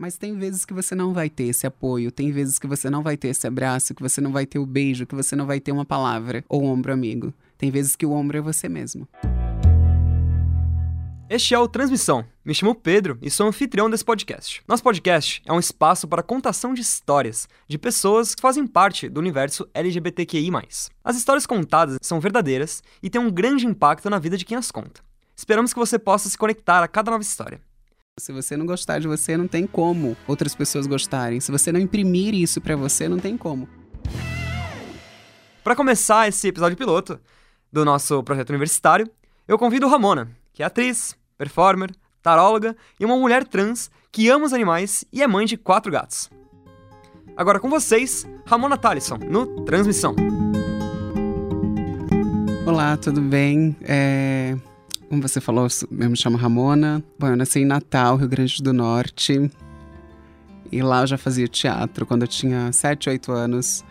Mas tem vezes que você não vai ter esse apoio, tem vezes que você não vai ter esse abraço, que você não vai ter o beijo, que você não vai ter uma palavra ou um ombro amigo. Tem vezes que o ombro é você mesmo. Este é o Transmissão. Me chamo Pedro e sou anfitrião desse podcast. Nosso podcast é um espaço para contação de histórias de pessoas que fazem parte do universo LGBTQI. As histórias contadas são verdadeiras e têm um grande impacto na vida de quem as conta. Esperamos que você possa se conectar a cada nova história. Se você não gostar de você, não tem como outras pessoas gostarem. Se você não imprimir isso para você, não tem como. Para começar esse episódio piloto do nosso projeto universitário, eu convido Ramona, que é atriz, performer, taróloga e uma mulher trans que ama os animais e é mãe de quatro gatos. Agora com vocês, Ramona Talisson, no Transmissão. Olá, tudo bem? É... Como você falou, eu me chamo Ramona. Bom, eu nasci em Natal, Rio Grande do Norte. E lá eu já fazia teatro. Quando eu tinha 7, 8 anos,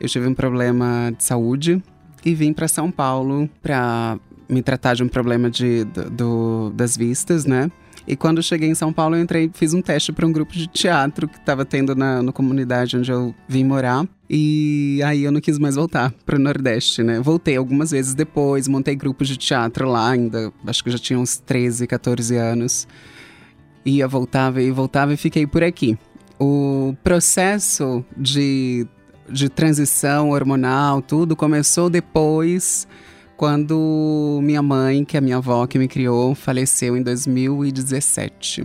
eu tive um problema de saúde e vim para São Paulo para me tratar de um problema de, do, do, das vistas, né? E quando cheguei em São Paulo, eu entrei, fiz um teste para um grupo de teatro que estava tendo na, na comunidade onde eu vim morar. E aí eu não quis mais voltar para o Nordeste, né? Voltei algumas vezes depois, montei grupos de teatro lá ainda, acho que já tinha uns 13, 14 anos. Ia, voltava e voltava e fiquei por aqui. O processo de, de transição hormonal, tudo começou depois quando minha mãe, que é a minha avó que me criou, faleceu em 2017.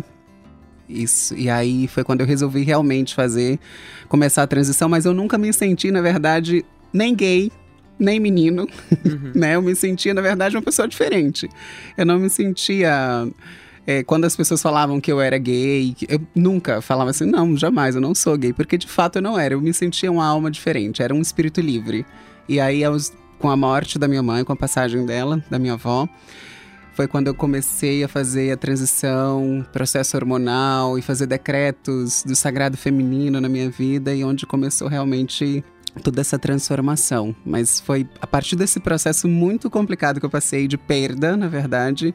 Isso. E aí foi quando eu resolvi realmente fazer, começar a transição, mas eu nunca me senti, na verdade, nem gay, nem menino, uhum. né? Eu me sentia, na verdade, uma pessoa diferente. Eu não me sentia. É, quando as pessoas falavam que eu era gay, eu nunca falava assim, não, jamais, eu não sou gay, porque de fato eu não era. Eu me sentia uma alma diferente, era um espírito livre. E aí, aos com a morte da minha mãe, com a passagem dela, da minha avó, foi quando eu comecei a fazer a transição, processo hormonal e fazer decretos do sagrado feminino na minha vida e onde começou realmente toda essa transformação. Mas foi a partir desse processo muito complicado que eu passei de perda, na verdade,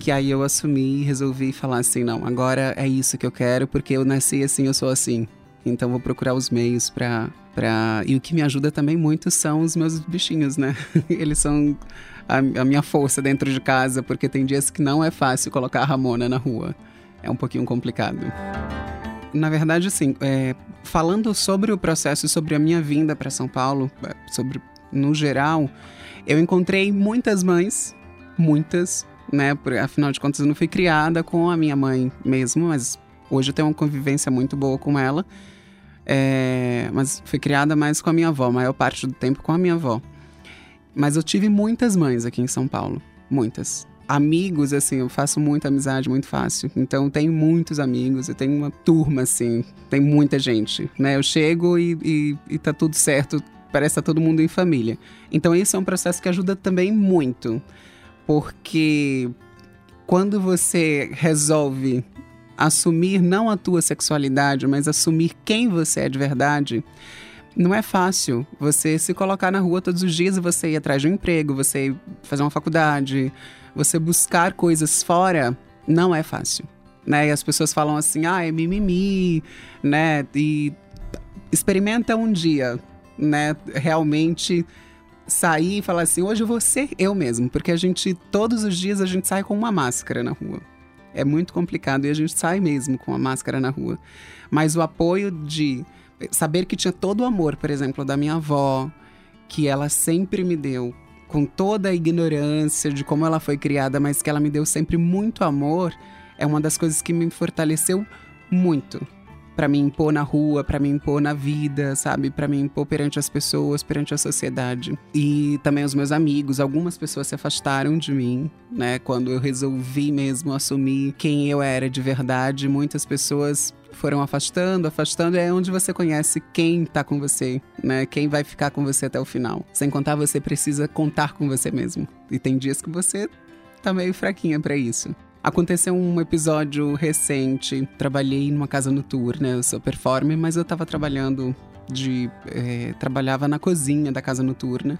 que aí eu assumi e resolvi falar assim, não, agora é isso que eu quero, porque eu nasci assim, eu sou assim. Então vou procurar os meios para Pra... E o que me ajuda também muito são os meus bichinhos, né? Eles são a, a, minha força dentro de casa, porque tem dias que não é fácil colocar a Ramona na rua. É um pouquinho complicado. Na verdade, assim, é, falando sobre o processo, sobre a minha vinda para São Paulo, é, sobre no geral, eu encontrei muitas mães, muitas, né? Por, afinal de contas, eu não fui criada com a minha mãe mesmo, mas hoje eu tenho uma convivência muito boa com ela. É, mas fui criada mais com a minha avó, a maior parte do tempo com a minha avó. Mas eu tive muitas mães aqui em São Paulo, muitas. Amigos, assim, eu faço muita amizade muito fácil. Então, tenho muitos amigos, eu tenho uma turma, assim, tem muita gente, né? Eu chego e, e, e tá tudo certo, parece que tá todo mundo em família. Então, isso é um processo que ajuda também muito, porque quando você resolve assumir não a tua sexualidade, mas assumir quem você é de verdade, não é fácil você se colocar na rua todos os dias e você ir atrás de um emprego, você fazer uma faculdade, você buscar coisas fora, não é fácil. Né? E as pessoas falam assim, ah, é mimimi, né? E experimenta um dia, né? Realmente sair e falar assim, hoje eu vou ser eu mesmo, porque a gente, todos os dias, a gente sai com uma máscara na rua é muito complicado e a gente sai mesmo com a máscara na rua. Mas o apoio de saber que tinha todo o amor, por exemplo, da minha avó, que ela sempre me deu, com toda a ignorância de como ela foi criada, mas que ela me deu sempre muito amor, é uma das coisas que me fortaleceu muito para me impor na rua, para me impor na vida, sabe? Para me impor perante as pessoas, perante a sociedade. E também os meus amigos, algumas pessoas se afastaram de mim, né? Quando eu resolvi mesmo assumir quem eu era de verdade, muitas pessoas foram afastando, afastando, é onde você conhece quem tá com você, né? Quem vai ficar com você até o final. Sem contar, você precisa contar com você mesmo. E tem dias que você tá meio fraquinha para isso. Aconteceu um episódio recente. Trabalhei numa casa noturna, eu sou performer, mas eu estava trabalhando de. É, trabalhava na cozinha da casa noturna.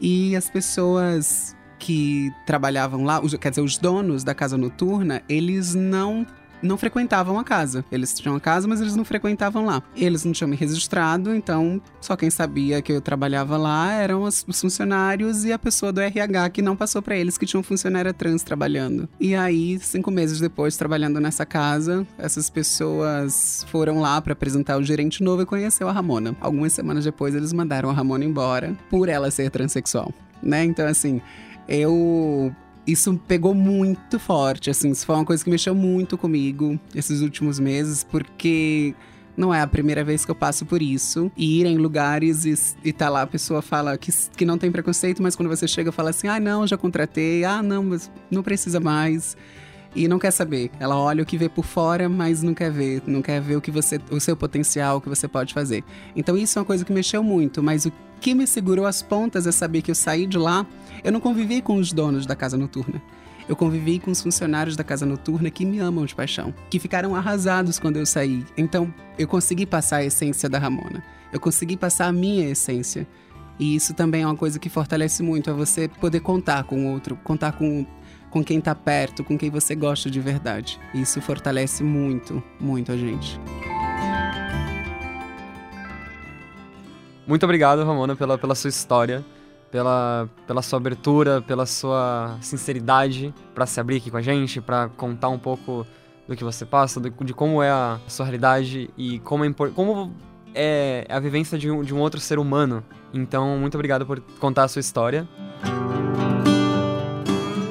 E as pessoas que trabalhavam lá, quer dizer, os donos da casa noturna, eles não não frequentavam a casa. Eles tinham a casa, mas eles não frequentavam lá. Eles não tinham me registrado, então só quem sabia que eu trabalhava lá eram os, os funcionários e a pessoa do RH que não passou para eles que tinha um funcionário trans trabalhando. E aí, cinco meses depois, trabalhando nessa casa, essas pessoas foram lá para apresentar o gerente novo e conheceu a Ramona. Algumas semanas depois, eles mandaram a Ramona embora por ela ser transexual, né? Então, assim, eu isso pegou muito forte, assim, isso foi uma coisa que mexeu muito comigo esses últimos meses, porque não é a primeira vez que eu passo por isso. E ir em lugares e, e tá lá, a pessoa fala que, que não tem preconceito, mas quando você chega, fala assim: ah, não, já contratei, ah, não, mas não precisa mais. E não quer saber. Ela olha o que vê por fora, mas não quer ver. Não quer ver o que você, o seu potencial, o que você pode fazer. Então isso é uma coisa que mexeu muito. Mas o que me segurou as pontas é saber que eu saí de lá eu não convivi com os donos da casa noturna. Eu convivi com os funcionários da casa noturna que me amam de paixão, que ficaram arrasados quando eu saí. Então, eu consegui passar a essência da Ramona. Eu consegui passar a minha essência. E isso também é uma coisa que fortalece muito, é você poder contar com o outro, contar com, com quem está perto, com quem você gosta de verdade. Isso fortalece muito, muito a gente. Muito obrigado, Ramona, pela, pela sua história pela, pela sua abertura, pela sua sinceridade para se abrir aqui com a gente, para contar um pouco do que você passa, de, de como é a sua realidade e como é, como é a vivência de um, de um outro ser humano. Então, muito obrigado por contar a sua história.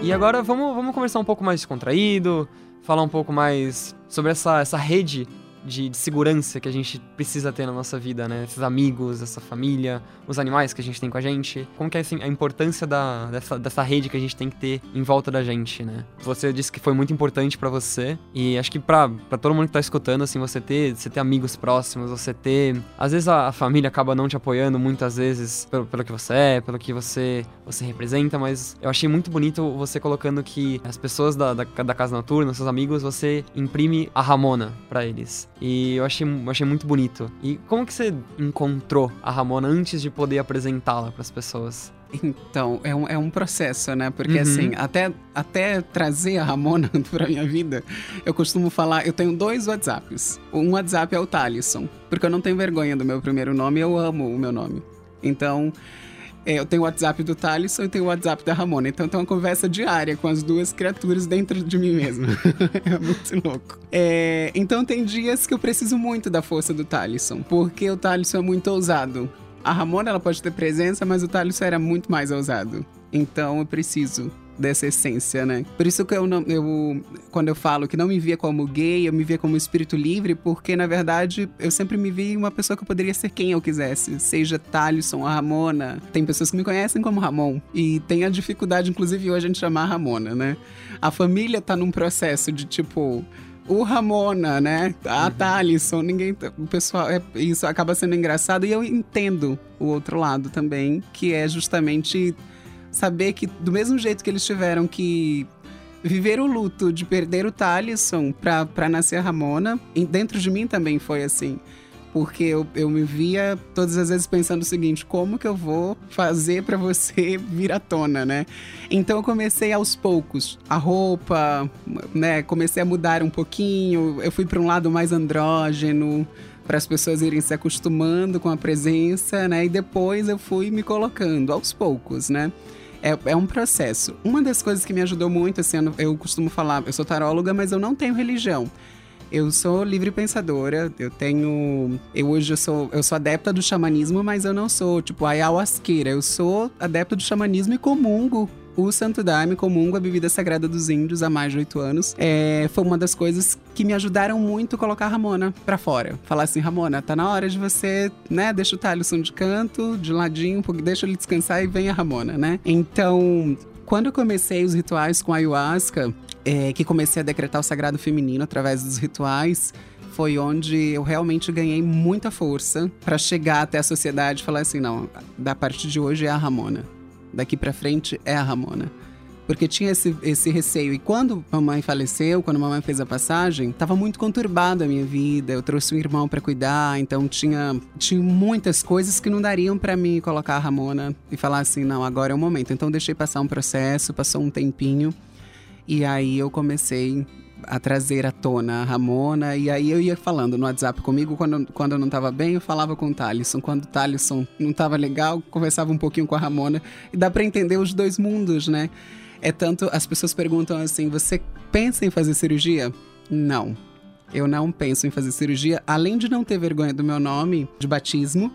E agora vamos, vamos conversar um pouco mais descontraído, falar um pouco mais sobre essa, essa rede de, de, segurança que a gente precisa ter na nossa vida, né? Esses amigos, essa família, os animais que a gente tem com a gente. Como que é assim, a importância da, dessa, dessa rede que a gente tem que ter em volta da gente, né? Você disse que foi muito importante para você e acho que para todo mundo que tá escutando, assim, você ter, você ter amigos próximos, você ter... Às vezes a, a família acaba não te apoiando muitas vezes pelo, pelo que você é, pelo que você, você representa, mas eu achei muito bonito você colocando que as pessoas da, da, da casa noturna, seus amigos, você imprime a Ramona para eles. E eu achei, achei muito bonito. E como que você encontrou a Ramona antes de poder apresentá-la para as pessoas? Então, é um, é um processo, né? Porque uhum. assim, até, até trazer a Ramona pra minha vida, eu costumo falar, eu tenho dois WhatsApps. Um WhatsApp é o Talisson, porque eu não tenho vergonha do meu primeiro nome, eu amo o meu nome. Então, eu tenho o WhatsApp do Thalisson e tenho o WhatsApp da Ramona. Então tem uma conversa diária com as duas criaturas dentro de mim mesma. é muito louco. É, então tem dias que eu preciso muito da força do Thalisson, porque o Thalisson é muito ousado. A Ramona ela pode ter presença, mas o Thalisson era muito mais ousado. Então eu preciso dessa essência, né? Por isso que eu, não, eu quando eu falo que não me via como gay, eu me via como espírito livre, porque na verdade eu sempre me vi uma pessoa que poderia ser quem eu quisesse, seja Talisson, a Ramona. Tem pessoas que me conhecem como Ramon e tem a dificuldade, inclusive, hoje a gente chamar a Ramona, né? A família tá num processo de tipo o Ramona, né? A uhum. Thalisson, ninguém. O pessoal. É, isso acaba sendo engraçado e eu entendo o outro lado também, que é justamente saber que, do mesmo jeito que eles tiveram que viver o luto de perder o Talisson pra nascer a Ramona, dentro de mim também foi assim. Porque eu, eu me via todas as vezes pensando o seguinte: como que eu vou fazer para você vir à tona, né? Então eu comecei aos poucos. A roupa, né? Comecei a mudar um pouquinho. Eu fui para um lado mais andrógeno para as pessoas irem se acostumando com a presença, né? E depois eu fui me colocando aos poucos, né? É, é um processo. Uma das coisas que me ajudou muito, assim, eu costumo falar, eu sou taróloga, mas eu não tenho religião. Eu sou livre pensadora, eu tenho. Eu hoje eu sou, eu sou adepta do xamanismo, mas eu não sou, tipo, ayahuasqueira. Eu sou adepta do xamanismo e comungo o Santo Daime comungo a bebida sagrada dos índios há mais de oito anos. É, foi uma das coisas que me ajudaram muito a colocar a Ramona pra fora. Falar assim, Ramona, tá na hora de você, né, deixa o Thaleson de canto, de ladinho, deixa ele descansar e vem a Ramona, né? Então, quando eu comecei os rituais com a ayahuasca, é, que comecei a decretar o sagrado feminino através dos rituais, foi onde eu realmente ganhei muita força para chegar até a sociedade e falar assim: não, da parte de hoje é a Ramona daqui para frente é a Ramona. Porque tinha esse, esse receio. E quando mamãe faleceu, quando mamãe fez a passagem, estava muito conturbada a minha vida. Eu trouxe um irmão para cuidar, então tinha, tinha muitas coisas que não dariam para mim colocar a Ramona e falar assim: não, agora é o momento. Então deixei passar um processo, passou um tempinho. E aí eu comecei a trazer à tona a Ramona. E aí eu ia falando no WhatsApp comigo, quando, quando eu não estava bem, eu falava com o Thalisson. Quando o Thalisson não estava legal, conversava um pouquinho com a Ramona. E dá para entender os dois mundos, né? É tanto, as pessoas perguntam assim: você pensa em fazer cirurgia? Não. Eu não penso em fazer cirurgia, além de não ter vergonha do meu nome de batismo,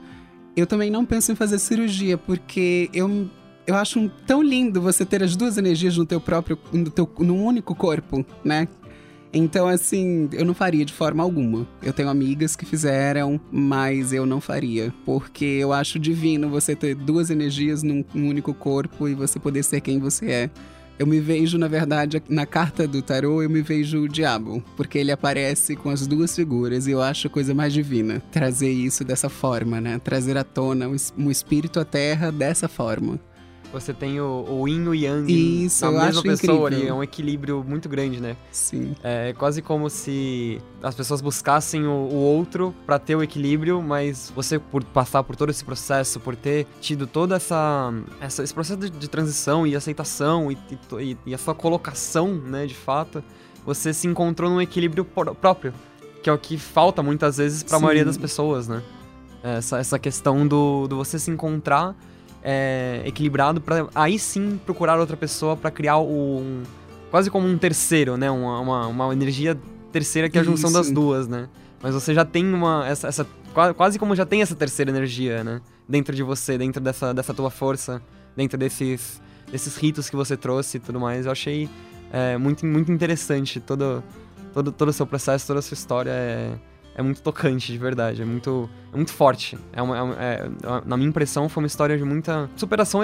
eu também não penso em fazer cirurgia, porque eu, eu acho tão lindo você ter as duas energias no teu próprio, no teu, num único corpo, né? Então, assim, eu não faria de forma alguma. Eu tenho amigas que fizeram, mas eu não faria. Porque eu acho divino você ter duas energias num, único corpo e você poder ser quem você é. Eu me vejo, na verdade, na carta do tarô, eu me vejo o diabo, porque ele aparece com as duas figuras e eu acho a coisa mais divina trazer isso dessa forma, né? Trazer à tona um espírito à terra dessa forma. Você tem o, o yin e o yang Isso, na mesma pessoa incrível. ali, é um equilíbrio muito grande, né? Sim. É quase como se as pessoas buscassem o, o outro para ter o equilíbrio, mas você por passar por todo esse processo, por ter tido toda essa, essa esse processo de, de transição e aceitação e, e, e a sua colocação, né, de fato, você se encontrou num equilíbrio pró- próprio, que é o que falta muitas vezes para a maioria das pessoas, né? Essa, essa questão do, do você se encontrar é, equilibrado para aí sim procurar outra pessoa para criar o- um quase como um terceiro, né? Uma, uma, uma energia terceira que é a junção Isso. das duas, né? Mas você já tem uma essa, essa qua- quase como já tem essa terceira energia, né? Dentro de você, dentro dessa, dessa tua força, dentro desses desses ritos que você trouxe e tudo mais. Eu achei é, muito muito interessante todo todo todo o seu processo, toda a sua história é é muito tocante, de verdade. É muito, é muito forte. É é uma- é- na minha impressão, foi uma história de muita superação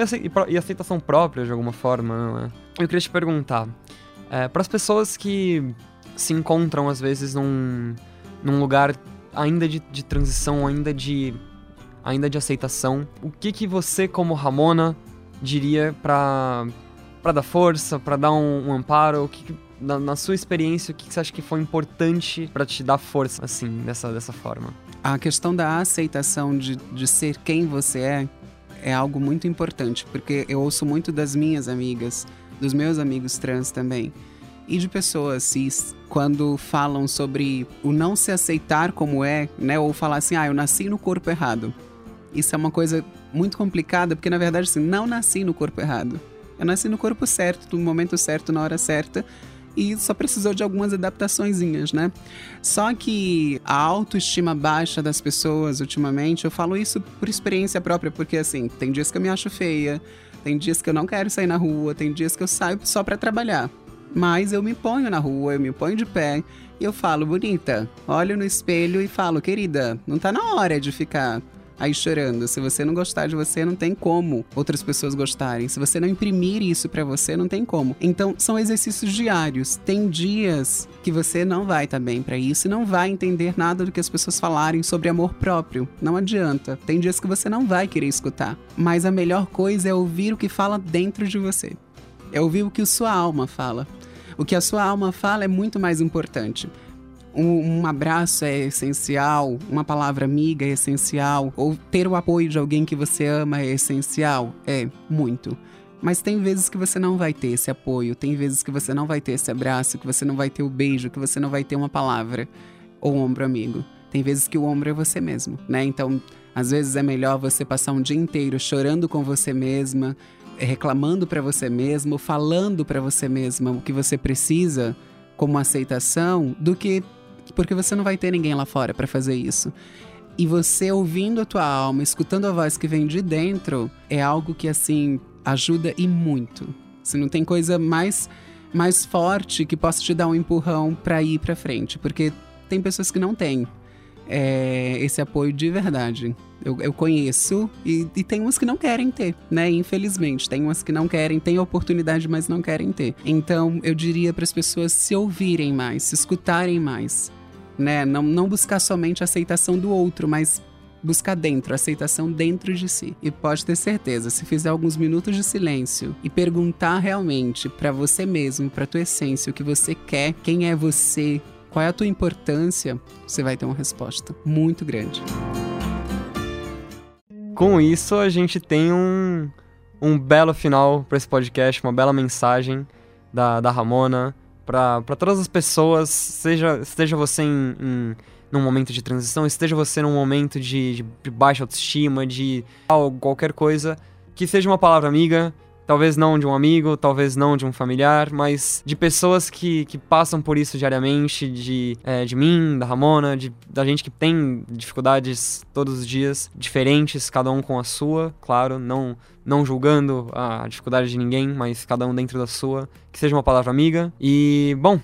e, aceitação própria, de alguma forma. Não é? Eu queria te perguntar: para as pessoas que se encontram, às vezes, num, num lugar ainda de, de transição, ainda de, ainda de aceitação, o que, que você, como Ramona, diria para para dar força, para dar um, um amparo? O que, que na, na sua experiência, o que, você acha que foi importante para te dar força, assim, dessa, dessa forma? A questão da aceitação de, de ser quem você é é algo muito importante, porque eu ouço muito das minhas amigas, dos meus amigos trans também, e de pessoas cis, quando falam sobre o não se aceitar como é, né? Ou falar assim, ah, eu nasci no corpo errado. Isso é uma coisa muito complicada, porque na verdade, assim, não nasci no corpo errado. Eu nasci no corpo certo, no momento certo, na hora certa, e só precisou de algumas adaptaçõezinhas, né? Só que a autoestima baixa das pessoas ultimamente, eu falo isso por experiência própria, porque assim, tem dias que eu me acho feia, tem dias que eu não quero sair na rua, tem dias que eu saio só pra trabalhar. Mas eu me ponho na rua, eu me ponho de pé e eu falo, bonita, olho no espelho e falo, querida, não tá na hora de ficar aí chorando. Se você não gostar de você, não tem como outras pessoas gostarem. Se você não imprimir isso pra você, não tem como. Então, são exercícios diários. Tem dias que você não vai estar bem pra isso e não vai entender nada do que as pessoas falarem sobre amor próprio. Não adianta. Tem dias que você não vai querer escutar. Mas a melhor coisa é ouvir o que fala dentro de você. É ouvir o que sua alma fala. O que a sua alma fala é muito mais importante. Um, abraço é essencial, uma palavra amiga é essencial, ou ter o apoio de alguém que você ama é essencial. É, muito. Mas tem vezes que você não vai ter esse apoio, tem vezes que você não vai ter esse abraço, que você não vai ter o beijo, que você não vai ter uma palavra ou um ombro amigo. Tem vezes que o ombro é você mesmo, né? Então, às vezes é melhor você passar um dia inteiro chorando com você mesma, reclamando pra você mesmo, falando pra você mesma o que você precisa como aceitação, do que porque você não vai ter ninguém lá fora pra fazer isso. E você ouvindo a tua alma, escutando a voz que vem de dentro, é algo que assim ajuda e muito. Se não tem coisa mais mais forte que possa te dar um empurrão pra ir pra frente, porque tem pessoas que não têm é, esse apoio de verdade. Eu, eu conheço e, e tem umas que não querem ter, né? Infelizmente, tem umas que não querem, têm a oportunidade, mas não querem ter. Então, eu diria para as pessoas se ouvirem mais, se escutarem mais, né? Não, não buscar somente a aceitação do outro, mas buscar dentro, a aceitação dentro de si. E pode ter certeza, se fizer alguns minutos de silêncio e perguntar realmente para você mesmo, para tua essência, o que você quer, quem é você, qual é a tua importância, você vai ter uma resposta muito grande. Com isso, a gente tem um, um belo final para esse podcast, uma bela mensagem da, da Ramona para todas as pessoas, seja esteja você em, em num momento de transição, esteja você num momento de, de baixa autoestima, de qualquer coisa, que seja uma palavra amiga, Talvez não de um amigo, talvez não de um familiar, mas de pessoas que, que passam por isso diariamente, de, é, de mim, da Ramona, de, da gente que tem dificuldades todos os dias, diferentes, cada um com a sua, claro, não, não julgando a dificuldade de ninguém, mas cada um dentro da sua. Que seja uma palavra amiga. E, bom,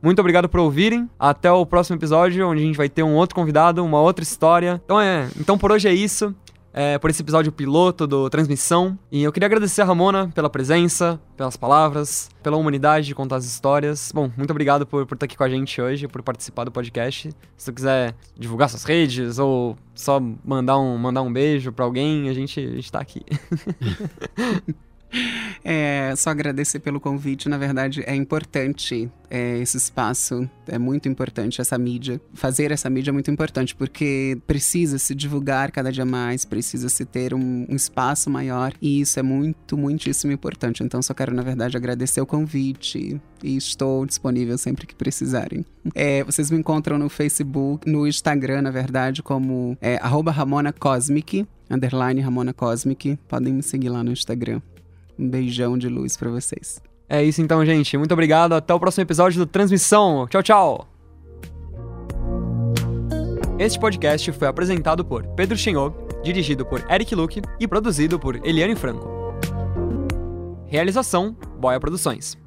muito obrigado por ouvirem. Até o próximo episódio, onde a gente vai ter um outro convidado, uma outra história. Então é, então por hoje é isso é, por esse episódio piloto do Transmissão. E eu queria agradecer a Ramona pela presença, pelas palavras, pela humanidade de contar as histórias. Bom, muito obrigado por, por estar aqui com a gente hoje, por participar do podcast. Se tu quiser divulgar suas redes ou só mandar um, mandar um beijo pra alguém, a gente, a gente tá aqui. É, só agradecer pelo convite. Na verdade, é importante é, esse espaço, é muito importante essa mídia. Fazer essa mídia é muito importante, porque precisa se divulgar cada dia mais, precisa se ter um, um espaço maior, e isso é muito, muitíssimo importante. Então, só quero, na verdade, agradecer o convite e estou disponível sempre que precisarem. É, vocês me encontram no Facebook, no Instagram, na verdade, como é, Ramona Cosmic, underline Ramona Cosmic. Podem me seguir lá no Instagram. Um beijão de luz para vocês. É isso então, gente. Muito obrigado. Até o próximo episódio do Transmissão. Tchau, tchau. Este podcast foi apresentado por Pedro Chenot, dirigido por Eric Luke e produzido por Eliane Franco. Realização: Boia Produções.